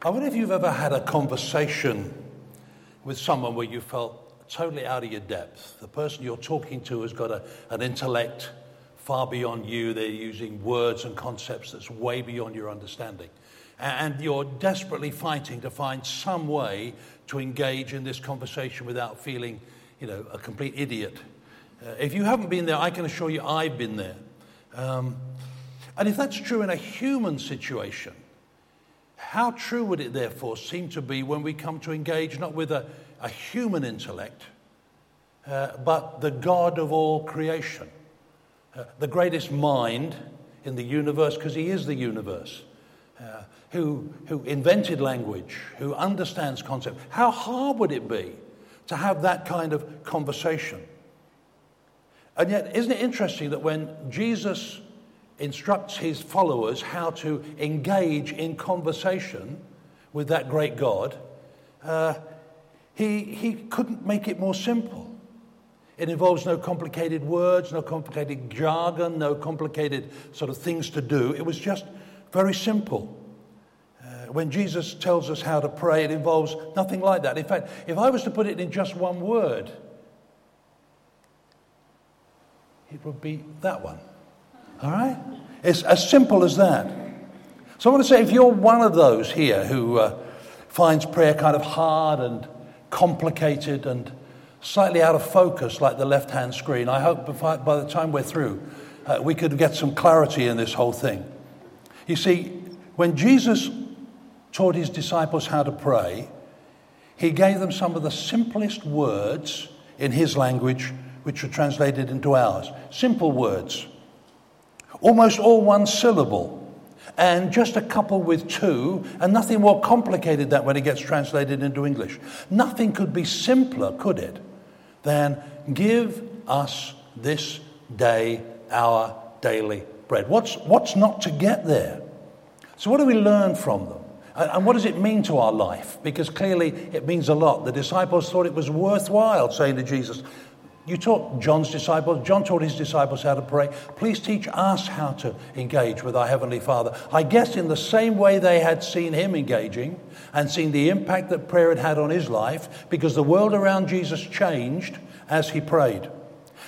I wonder if you've ever had a conversation with someone where you felt totally out of your depth. The person you're talking to has got a, an intellect far beyond you. They're using words and concepts that's way beyond your understanding. And you're desperately fighting to find some way to engage in this conversation without feeling, you know, a complete idiot. Uh, if you haven't been there, I can assure you I've been there. Um, and if that's true in a human situation, how true would it therefore seem to be when we come to engage not with a, a human intellect, uh, but the God of all creation, uh, the greatest mind in the universe, because he is the universe, uh, who, who invented language, who understands concept? How hard would it be to have that kind of conversation? And yet, isn't it interesting that when Jesus instructs his followers how to engage in conversation with that great God, uh, he, he couldn't make it more simple. It involves no complicated words, no complicated jargon, no complicated sort of things to do. It was just very simple. Uh, when Jesus tells us how to pray, it involves nothing like that. In fact, if I was to put it in just one word, it would be that one. All right? It's as simple as that. So I want to say if you're one of those here who uh, finds prayer kind of hard and complicated and slightly out of focus, like the left hand screen, I hope by the time we're through, uh, we could get some clarity in this whole thing. You see, when Jesus taught his disciples how to pray, he gave them some of the simplest words in his language, which were translated into ours. Simple words almost all one syllable, and just a couple with two, and nothing more complicated that when it gets translated into English. Nothing could be simpler, could it, than give us this day our daily bread. What's, what's not to get there? So, what do we learn from them? And what does it mean to our life? Because clearly it means a lot. The disciples thought it was worthwhile saying to Jesus, you taught John's disciples, John taught his disciples how to pray. Please teach us how to engage with our Heavenly Father. I guess in the same way they had seen him engaging and seen the impact that prayer had had on his life, because the world around Jesus changed as he prayed.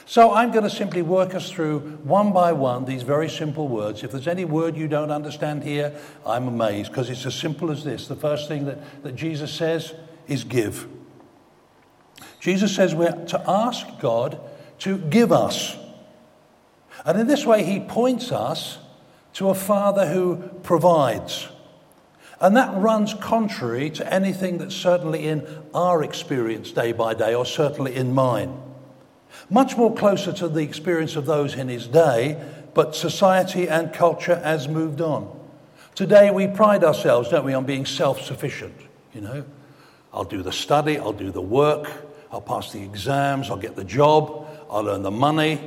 So I'm going to simply work us through one by one these very simple words. If there's any word you don't understand here, I'm amazed because it's as simple as this. The first thing that, that Jesus says is give. Jesus says we're to ask God to give us. And in this way, he points us to a Father who provides. And that runs contrary to anything that's certainly in our experience day by day, or certainly in mine. Much more closer to the experience of those in his day, but society and culture has moved on. Today we pride ourselves, don't we, on being self sufficient. You know, I'll do the study, I'll do the work, I'll pass the exams, I'll get the job, I'll earn the money,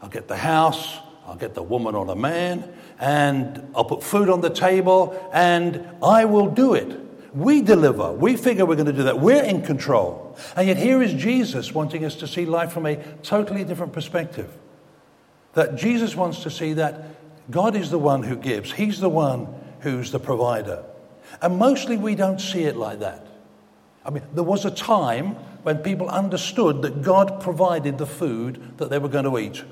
I'll get the house, I'll get the woman or the man, and I'll put food on the table, and I will do it. We deliver. We figure we're going to do that. We're in control. And yet, here is Jesus wanting us to see life from a totally different perspective. That Jesus wants to see that God is the one who gives, He's the one who's the provider. And mostly we don't see it like that. I mean, there was a time when people understood that God provided the food that they were going to eat.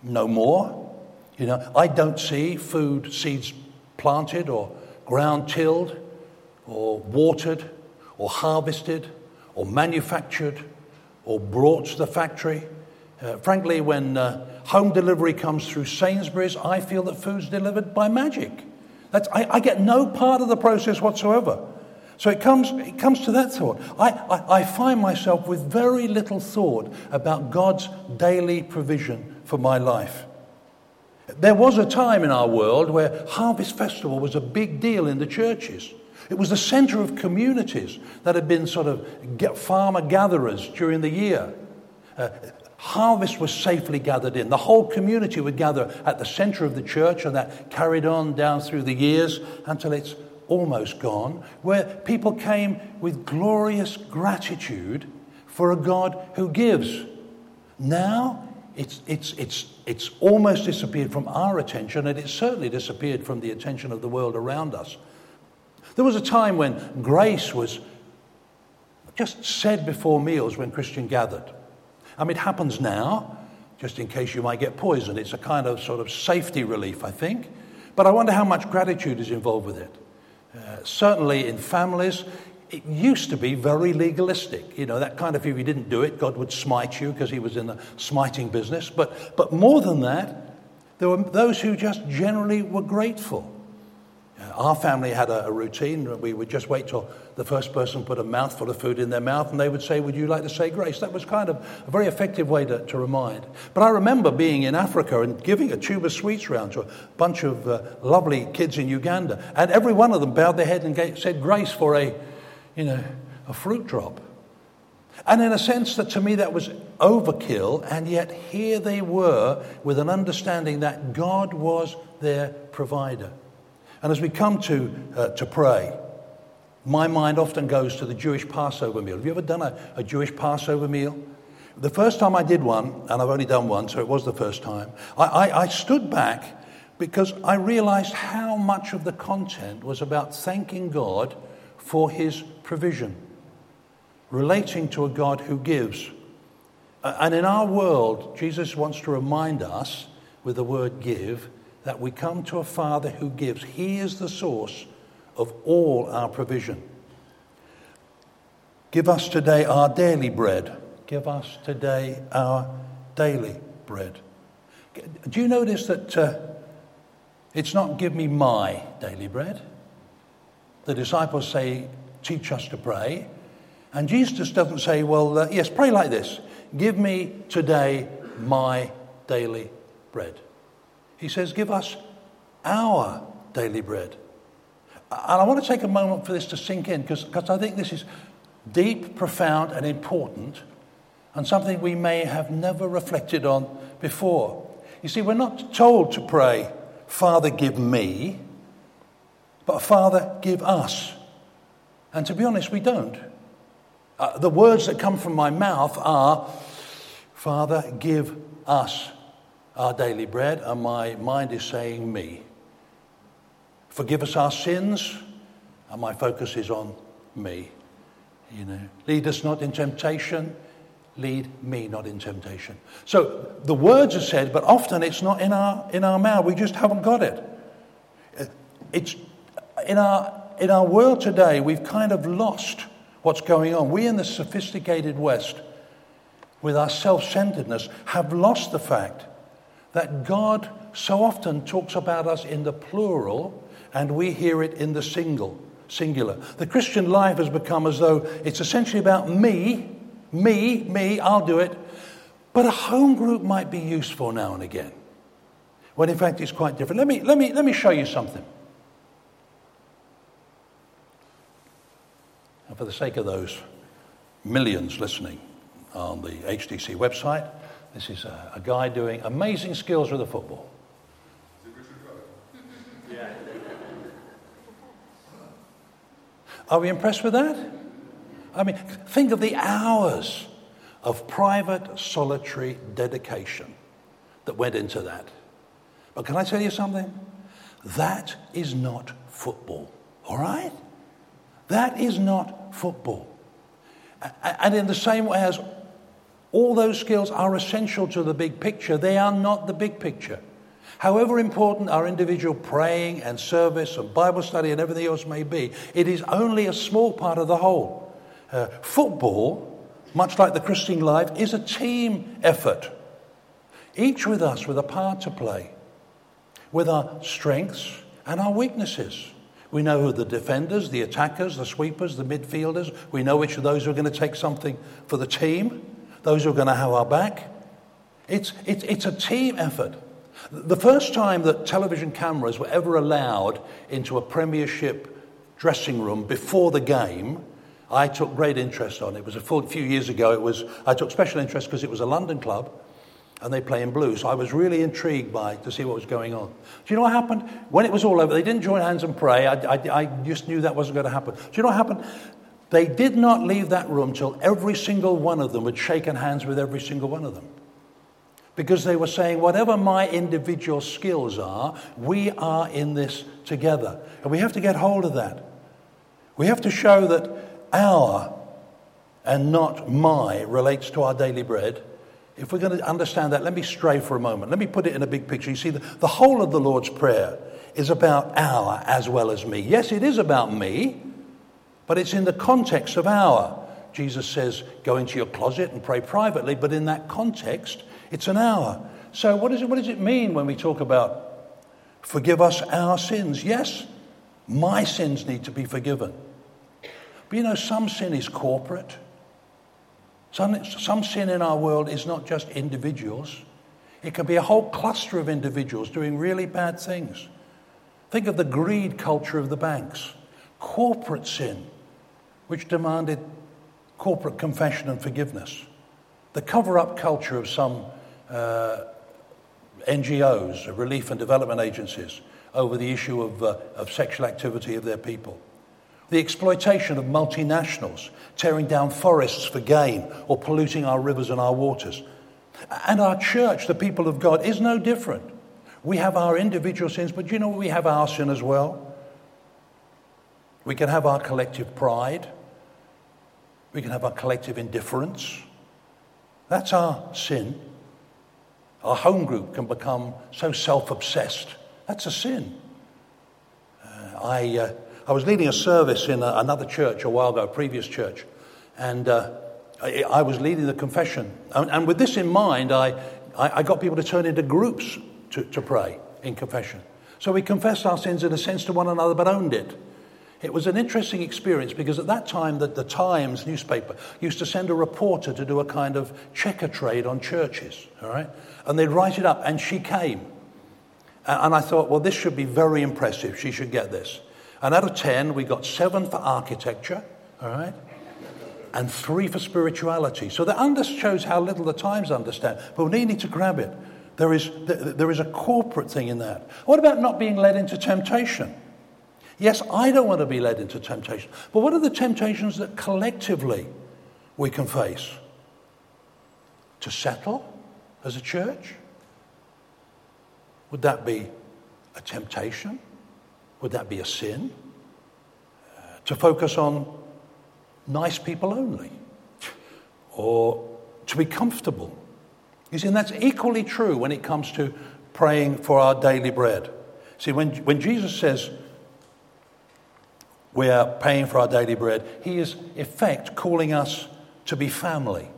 No more. You know, I don't see food seeds planted or ground tilled or watered or harvested or manufactured or brought to the factory. Uh, frankly, when uh, home delivery comes through Sainsbury's, I feel that food's delivered by magic. That's, I, I get no part of the process whatsoever. So it comes, it comes to that thought. I, I, I find myself with very little thought about God's daily provision for my life. There was a time in our world where Harvest Festival was a big deal in the churches. It was the center of communities that had been sort of farmer gatherers during the year. Uh, harvest was safely gathered in. The whole community would gather at the center of the church, and that carried on down through the years until it's almost gone, where people came with glorious gratitude for a God who gives. Now, it's, it's, it's, it's almost disappeared from our attention, and it's certainly disappeared from the attention of the world around us. There was a time when grace was just said before meals when Christian gathered. I mean, it happens now, just in case you might get poisoned. It's a kind of sort of safety relief, I think. But I wonder how much gratitude is involved with it. Uh, certainly in families, it used to be very legalistic. You know, that kind of if you didn't do it, God would smite you because he was in the smiting business. But, but more than that, there were those who just generally were grateful. Our family had a, a, routine. We would just wait till the first person put a mouthful of food in their mouth and they would say, Would you like to say grace? That was kind of a very effective way to, to remind. But I remember being in Africa and giving a tube of sweets round to a bunch of uh, lovely kids in Uganda. And every one of them bowed their head and gave, said grace for a, you know, a fruit drop. And in a sense, that to me that was overkill, and yet here they were with an understanding that God was their provider. And as we come to, uh, to pray, my mind often goes to the Jewish Passover meal. Have you ever done a, a Jewish Passover meal? The first time I did one, and I've only done one, so it was the first time, I, I, I stood back because I realized how much of the content was about thanking God for his provision, relating to a God who gives. And in our world, Jesus wants to remind us with the word give that we come to a Father who gives. He is the source of all our provision. Give us today our daily bread. Give us today our daily bread. Do you notice that uh, it's not give me my daily bread? The disciples say, teach us to pray. And Jesus doesn't say, well, uh, yes, pray like this Give me today my daily bread. He says, Give us our daily bread. And I want to take a moment for this to sink in because I think this is deep, profound, and important, and something we may have never reflected on before. You see, we're not told to pray, Father, give me, but Father, give us. And to be honest, we don't. Uh, the words that come from my mouth are, Father, give us our daily bread, and my mind is saying me. Forgive us our sins, and my focus is on me. You know, lead us not in temptation, lead me not in temptation. So the words are said, but often it's not in our in our mouth. We just haven't got it. It's in our in our world today. We've kind of lost what's going on. We in the sophisticated West, with our self-centeredness, have lost the fact that God so often talks about us in the plural and we hear it in the single, singular. The Christian life has become as though it's essentially about me, me, me, I'll do it. But a home group might be useful now and again, when in fact it's quite different. Let me, let me, let me show you something. And for the sake of those millions listening on the HTC website, this is a, a guy doing amazing skills with a football. Are we impressed with that? I mean, think of the hours of private, solitary dedication that went into that. But can I tell you something? That is not football, all right? That is not football. And in the same way as all those skills are essential to the big picture. They are not the big picture. However important our individual praying and service and Bible study and everything else may be, it is only a small part of the whole. Uh, football, much like the Christian life, is a team effort. Each with us with a part to play, with our strengths and our weaknesses. We know who the defenders, the attackers, the sweepers, the midfielders. We know which of those are going to take something for the team those who are going to have our back. It's, it's, it's a team effort. The first time that television cameras were ever allowed into a premiership dressing room before the game, I took great interest on it. Was a few years ago. It was, I took special interest because it was a London club and they play in blue. So I was really intrigued by to see what was going on. Do you know what happened? When it was all over, they didn't join hands and pray. I, I, I just knew that wasn't going to happen. Do you know what happened? They did not leave that room till every single one of them had shaken hands with every single one of them. Because they were saying, whatever my individual skills are, we are in this together. And we have to get hold of that. We have to show that our and not my relates to our daily bread. If we're going to understand that, let me stray for a moment. Let me put it in a big picture. You see, the, the whole of the Lord's Prayer is about our as well as me. Yes, it is about me, but it's in the context of our. Jesus says, go into your closet and pray privately, but in that context, it's an our. So, what, is it, what does it mean when we talk about forgive us our sins? Yes, my sins need to be forgiven. But you know, some sin is corporate. Some, some sin in our world is not just individuals, it can be a whole cluster of individuals doing really bad things. Think of the greed culture of the banks, corporate sin, which demanded corporate confession and forgiveness, the cover up culture of some uh, NGOs, relief and development agencies, over the issue of, uh, of sexual activity of their people the exploitation of multinationals, tearing down forests for gain or polluting our rivers and our waters. And our church, the people of God, is no different. We have our individual sins, but you know we have our sin as well? We can have our collective pride. We can have our collective indifference. That's our sin. Our home group can become so self obsessed. That's a sin. Uh, I. Uh, I was leading a service in a, another church a while ago, a previous church, and uh, I, I, was leading the confession. And, and with this in mind, I, I, I, got people to turn into groups to, to pray in confession. So we confessed our sins in a sense to one another, but owned it. It was an interesting experience because at that time, the, the Times newspaper used to send a reporter to do a kind of checker trade on churches, all right? And they'd write it up, and she came. And I thought, well, this should be very impressive. She should get this. And out of 10, we got seven for architecture, all right? And three for spirituality. So that under shows how little the Times understand. But we need to grab it. There is, there is a corporate thing in that. What about not being led into temptation? Yes, I don't want to be led into temptation. But what are the temptations that collectively we can face? To settle as a church? Would that be a temptation? Would that be a sin? Uh, to focus on nice people only? Or to be comfortable? You see, and that's equally true when it comes to praying for our daily bread. See, when, when Jesus says we are paying for our daily bread, he is, in effect, calling us to be family.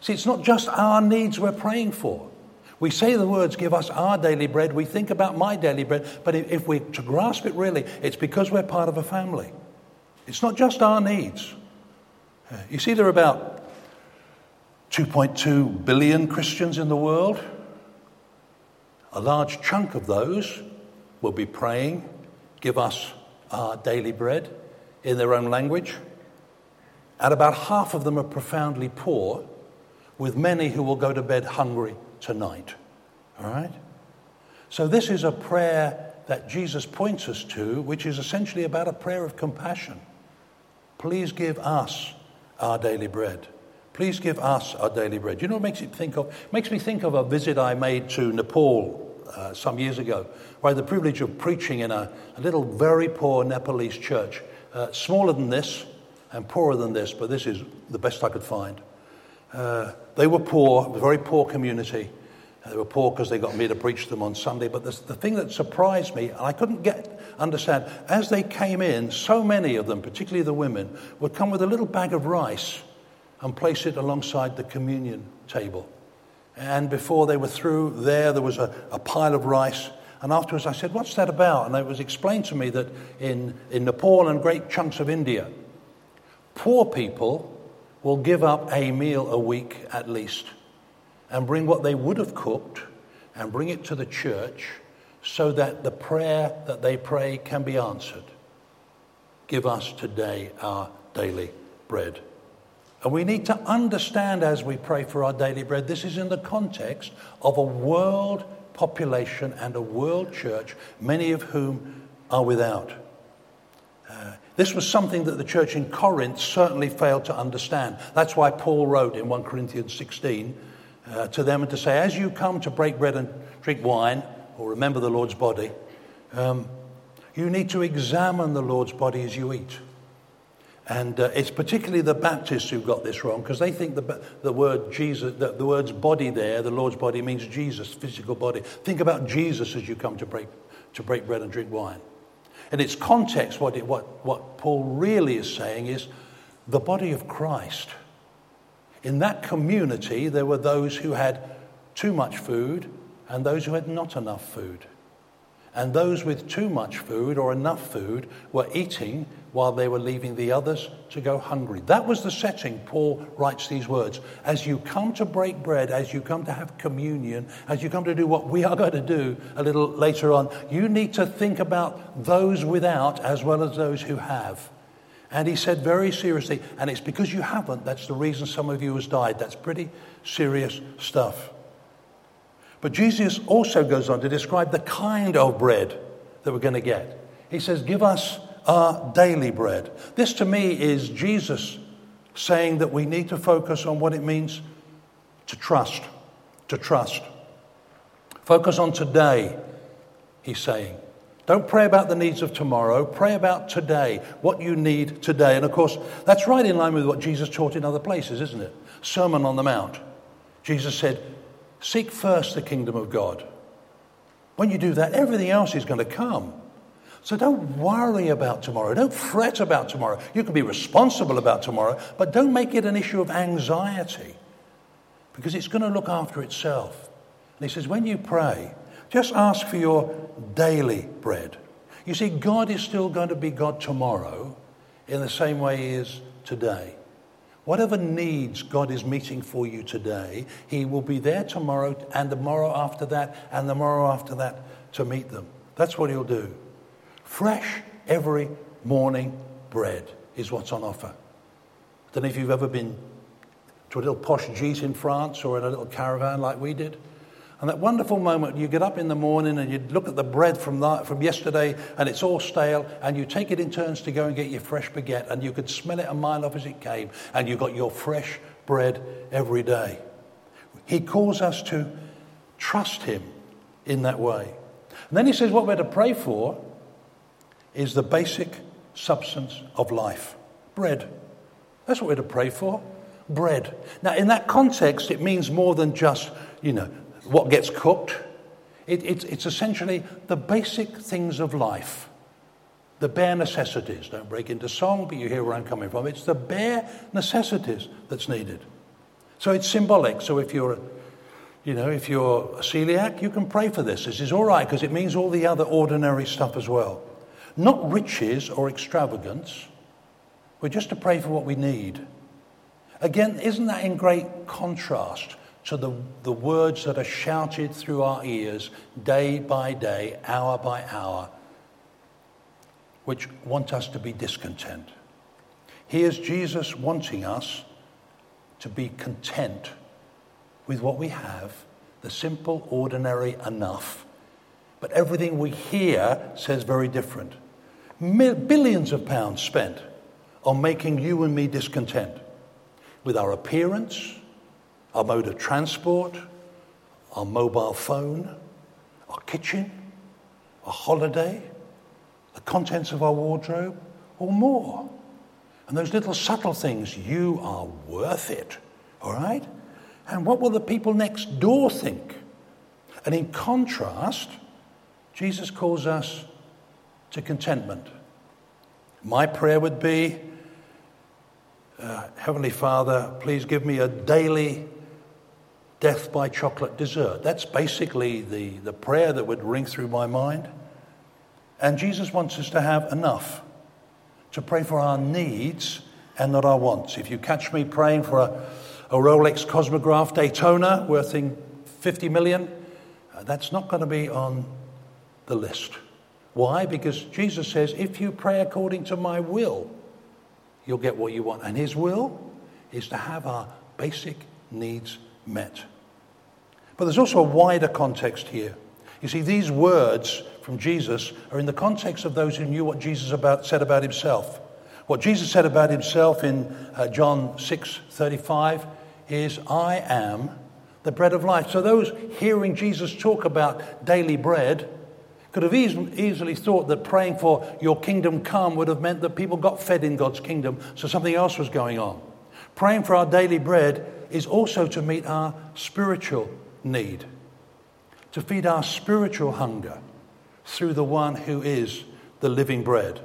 See, it's not just our needs we're praying for. We say the words, give us our daily bread. We think about my daily bread. But if we're to grasp it really, it's because we're part of a family. It's not just our needs. Uh, you see, there are about 2.2 billion Christians in the world. A large chunk of those will be praying, give us our daily bread in their own language. And about half of them are profoundly poor, with many who will go to bed hungry tonight. All right? So, this is a prayer that Jesus points us to, which is essentially about a prayer of compassion. Please give us our daily bread. Please give us our daily bread. You know what makes it think of? Makes me think of a visit I made to Nepal uh, some years ago, where I had the privilege of preaching in a, a little very poor Nepalese church, uh, smaller than this and poorer than this, but this is the best I could find. Uh, they were poor, a very poor community. They were poor because they got me to preach them on Sunday. But the thing that surprised me, and I couldn't get understand, as they came in, so many of them, particularly the women, would come with a little bag of rice and place it alongside the communion table. And before they were through there, there was a, a pile of rice. And afterwards, I said, What's that about? And it was explained to me that in, in Nepal and great chunks of India, poor people will give up a meal a week at least and bring what they would have cooked and bring it to the church so that the prayer that they pray can be answered. Give us today our daily bread. And we need to understand as we pray for our daily bread, this is in the context of a world population and a world church, many of whom are without. Uh, this was something that the church in Corinth certainly failed to understand. That's why Paul wrote in 1 Corinthians 16 uh, to them and to say, as you come to break bread and drink wine, or remember the Lord's body, um, you need to examine the Lord's body as you eat. And uh, it's particularly the Baptists who got this wrong because they think the, the word Jesus, the, the words body there, the Lord's body means Jesus, physical body. Think about Jesus as you come to break, to break bread and drink wine. In its context, what, it, what, what Paul really is saying is the body of Christ. In that community, there were those who had too much food and those who had not enough food. And those with too much food or enough food were eating while they were leaving the others to go hungry. That was the setting Paul writes these words. As you come to break bread, as you come to have communion, as you come to do what we are going to do a little later on, you need to think about those without as well as those who have. And he said very seriously, and it's because you haven't, that's the reason some of you has died. That's pretty serious stuff. But Jesus also goes on to describe the kind of bread that we're going to get. He says, Give us our daily bread. This to me is Jesus saying that we need to focus on what it means to trust. To trust. Focus on today, he's saying. Don't pray about the needs of tomorrow. Pray about today, what you need today. And of course, that's right in line with what Jesus taught in other places, isn't it? Sermon on the Mount. Jesus said, Seek first the kingdom of God. When you do that, everything else is going to come. So don't worry about tomorrow. Don't fret about tomorrow. You can be responsible about tomorrow, but don't make it an issue of anxiety because it's going to look after itself. And he says, when you pray, just ask for your daily bread. You see, God is still going to be God tomorrow in the same way He is today. Whatever needs God is meeting for you today, He will be there tomorrow and the morrow after that and the morrow after that to meet them. That's what He'll do. Fresh every morning bread is what's on offer. I don't know if you've ever been to a little posh gîte in France or in a little caravan like we did. And that wonderful moment, you get up in the morning and you look at the bread from, that, from yesterday and it's all stale, and you take it in turns to go and get your fresh baguette, and you could smell it a mile off as it came, and you got your fresh bread every day. He calls us to trust Him in that way. And then He says what we're to pray for is the basic substance of life bread. That's what we're to pray for bread. Now, in that context, it means more than just, you know, what gets cooked. It, it, it's essentially the basic things of life, the bare necessities. Don't break into song, but you hear where I'm coming from. It's the bare necessities that's needed. So it's symbolic. So if you're, you know, if you're a celiac, you can pray for this. This is all right because it means all the other ordinary stuff as well. Not riches or extravagance. We're just to pray for what we need. Again, isn't that in great contrast to the, the words that are shouted through our ears day by day, hour by hour, which want us to be discontent. Here's Jesus wanting us to be content with what we have, the simple, ordinary enough. But everything we hear says very different. Billions of pounds spent on making you and me discontent with our appearance, our mode of transport, our mobile phone, our kitchen, our holiday, the contents of our wardrobe, or more. And those little subtle things, you are worth it, all right? And what will the people next door think? And in contrast, Jesus calls us to contentment. My prayer would be uh, Heavenly Father, please give me a daily death by chocolate dessert. That's basically the, the prayer that would ring through my mind. And Jesus wants us to have enough to pray for our needs and not our wants. If you catch me praying for a, a Rolex Cosmograph Daytona worth 50 million, uh, that's not going to be on the list. Why? Because Jesus says, if you pray according to my will, you'll get what you want. And his will is to have our basic needs met. But there's also a wider context here. You see, these words from Jesus are in the context of those who knew what Jesus about, said about himself. What Jesus said about himself in uh, John 6:35 is, "I am the bread of life." So those hearing Jesus talk about daily bread could have easily thought that praying for your kingdom come would have meant that people got fed in God's kingdom, so something else was going on. Praying for our daily bread is also to meet our spiritual need, to feed our spiritual hunger through the one who is the living bread.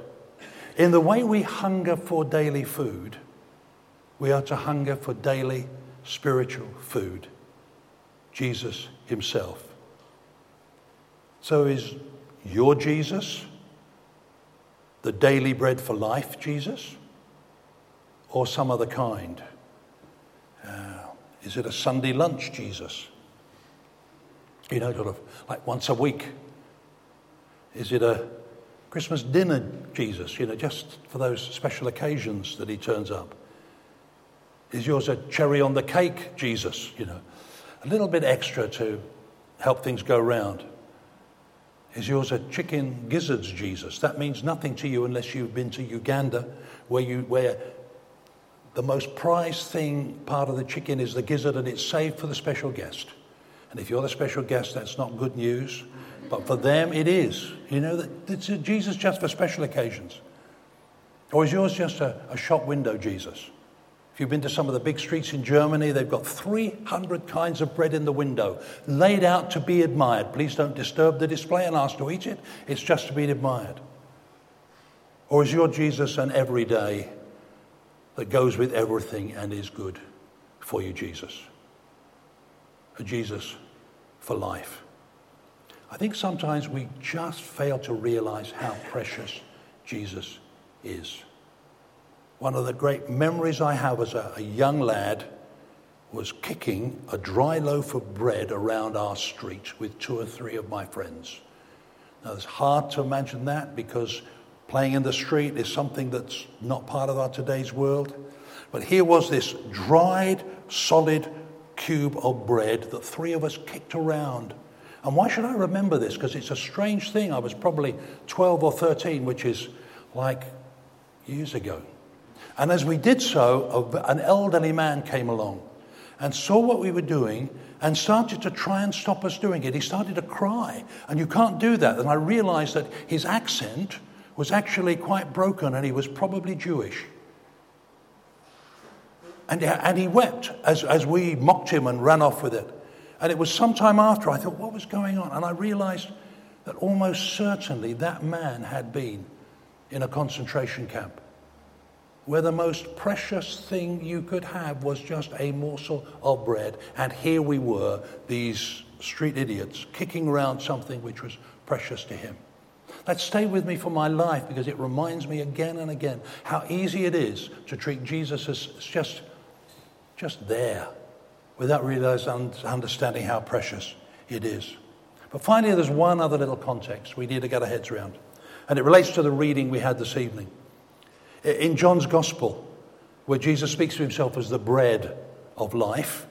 In the way we hunger for daily food, we are to hunger for daily spiritual food Jesus Himself. So, is your Jesus the daily bread for life Jesus? Or some other kind? Uh, is it a Sunday lunch Jesus? You know, sort of like once a week. Is it a Christmas dinner Jesus, you know, just for those special occasions that he turns up? Is yours a cherry on the cake Jesus, you know, a little bit extra to help things go round? Is yours a chicken gizzards Jesus? That means nothing to you unless you've been to Uganda, where, you, where the most prized thing, part of the chicken, is the gizzard, and it's saved for the special guest. And if you're the special guest, that's not good news. But for them, it is. You know, it's Jesus just for special occasions. Or is yours just a, a shop window Jesus? If you've been to some of the big streets in Germany, they've got 300 kinds of bread in the window, laid out to be admired. Please don't disturb the display and ask to eat it, it's just to be admired. Or is your Jesus an everyday that goes with everything and is good for you, Jesus? A Jesus for life. I think sometimes we just fail to realize how precious Jesus is. One of the great memories I have as a, a young lad was kicking a dry loaf of bread around our street with two or three of my friends. Now, it's hard to imagine that because playing in the street is something that's not part of our today's world. But here was this dried, solid cube of bread that three of us kicked around. And why should I remember this? Because it's a strange thing. I was probably 12 or 13, which is like years ago. And as we did so, an elderly man came along and saw what we were doing and started to try and stop us doing it. He started to cry, and you can't do that. And I realized that his accent was actually quite broken and he was probably Jewish. And, and he wept as, as we mocked him and ran off with it. And it was some time after I thought, what was going on? And I realized that almost certainly that man had been in a concentration camp where the most precious thing you could have was just a morsel of bread. And here we were, these street idiots, kicking around something which was precious to him. That stay with me for my life because it reminds me again and again how easy it is to treat Jesus as just, just there without realizing, and understanding how precious it is. But finally, there's one other little context we need to get our heads around, and it relates to the reading we had this evening. In John's Gospel, where Jesus speaks to himself as the bread of life,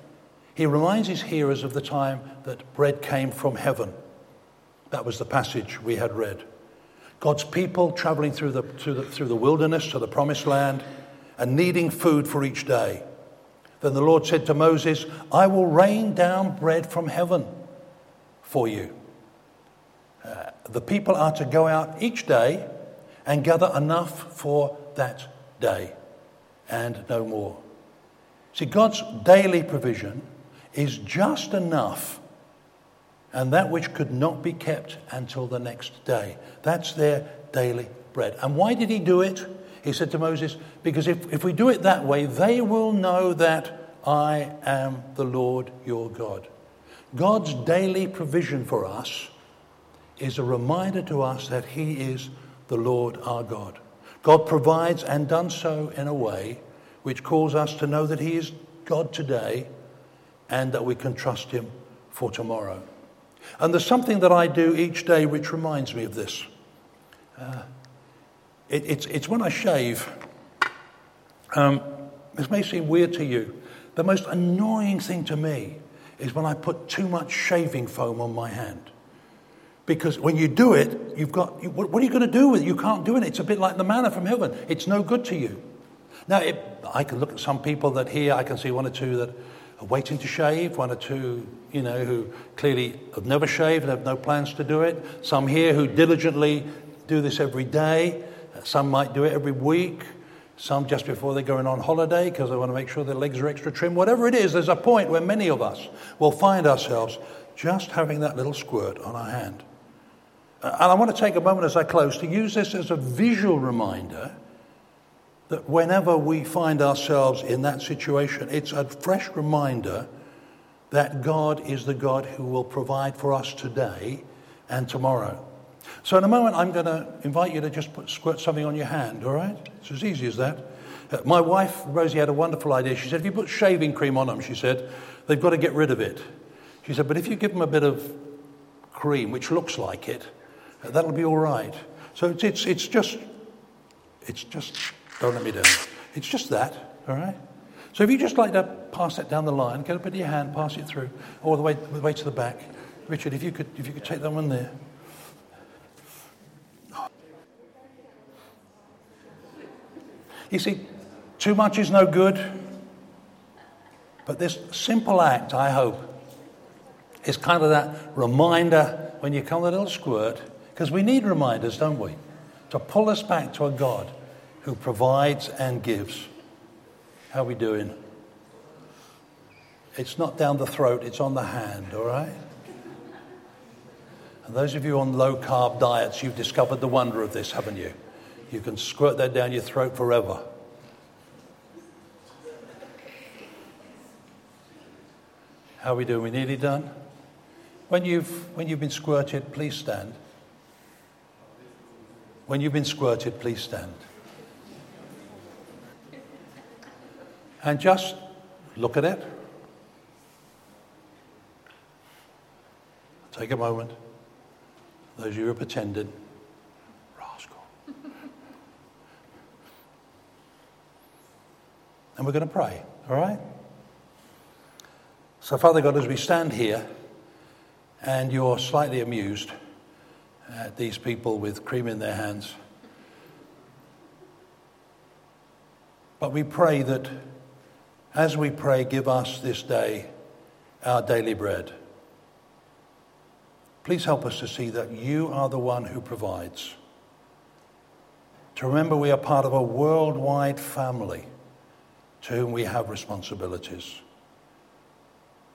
he reminds his hearers of the time that bread came from heaven. That was the passage we had read. God's people traveling through the, through the, through the wilderness to the promised land and needing food for each day. Then the Lord said to Moses, I will rain down bread from heaven for you. Uh, the people are to go out each day and gather enough for that day and no more. See, God's daily provision is just enough, and that which could not be kept until the next day. That's their daily bread. And why did he do it? He said to Moses, Because if, if we do it that way, they will know that I am the Lord your God. God's daily provision for us is a reminder to us that he is the Lord our God. God provides and done so in a way which calls us to know that He is God today and that we can trust Him for tomorrow. And there's something that I do each day which reminds me of this. Uh, it, it's, it's when I shave. Um, this may seem weird to you. The most annoying thing to me is when I put too much shaving foam on my hand. Because when you do it, you've got, what are you going to do with it? You can't do it. It's a bit like the manna from heaven. It's no good to you. Now, it, I can look at some people that here, I can see one or two that waiting to shave, one or two, you know, who clearly have never shaved and have no plans to do it, some here who diligently do this every day, some might do it every week, some just before they're going on holiday because they want to make sure their legs are extra trim. Whatever it is, there's a point where many of us will find ourselves just having that little squirt on our hand. And I want to take a moment as I close to use this as a visual reminder that whenever we find ourselves in that situation, it's a fresh reminder that God is the God who will provide for us today and tomorrow. So, in a moment, I'm going to invite you to just put, squirt something on your hand, all right? It's as easy as that. Uh, my wife, Rosie, had a wonderful idea. She said, if you put shaving cream on them, she said, they've got to get rid of it. She said, but if you give them a bit of cream, which looks like it, uh, that'll be all right. So it's, it's, it's just, it's just, don't let me down. It's just that, all right? So if you just like to pass that down the line, get a bit of your hand, pass it through, all the way, the way to the back. Richard, if you could, if you could take that one there. You see, too much is no good. But this simple act, I hope, is kind of that reminder when you come a little squirt, because we need reminders, don't we? To pull us back to a God who provides and gives. How are we doing? It's not down the throat, it's on the hand, all right? And those of you on low carb diets, you've discovered the wonder of this, haven't you? You can squirt that down your throat forever. How are we doing? We nearly done? When you've, when you've been squirted, please stand. When you've been squirted, please stand. And just look at it. Take a moment. Those you who are pretending, rascal. And we're going to pray, all right? So, Father God, as we stand here and you're slightly amused at these people with cream in their hands, but we pray that as we pray, give us this day our daily bread. Please help us to see that you are the one who provides. To remember we are part of a worldwide family to whom we have responsibilities.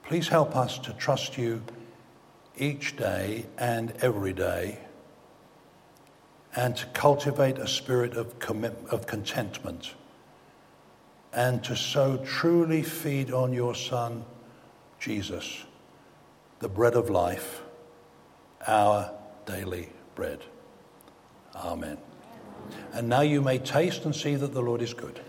Please help us to trust you each day and every day and to cultivate a spirit of, commit, of contentment and to so truly feed on your Son, Jesus, the bread of life, our daily bread. Amen. And now you may taste and see that the Lord is good.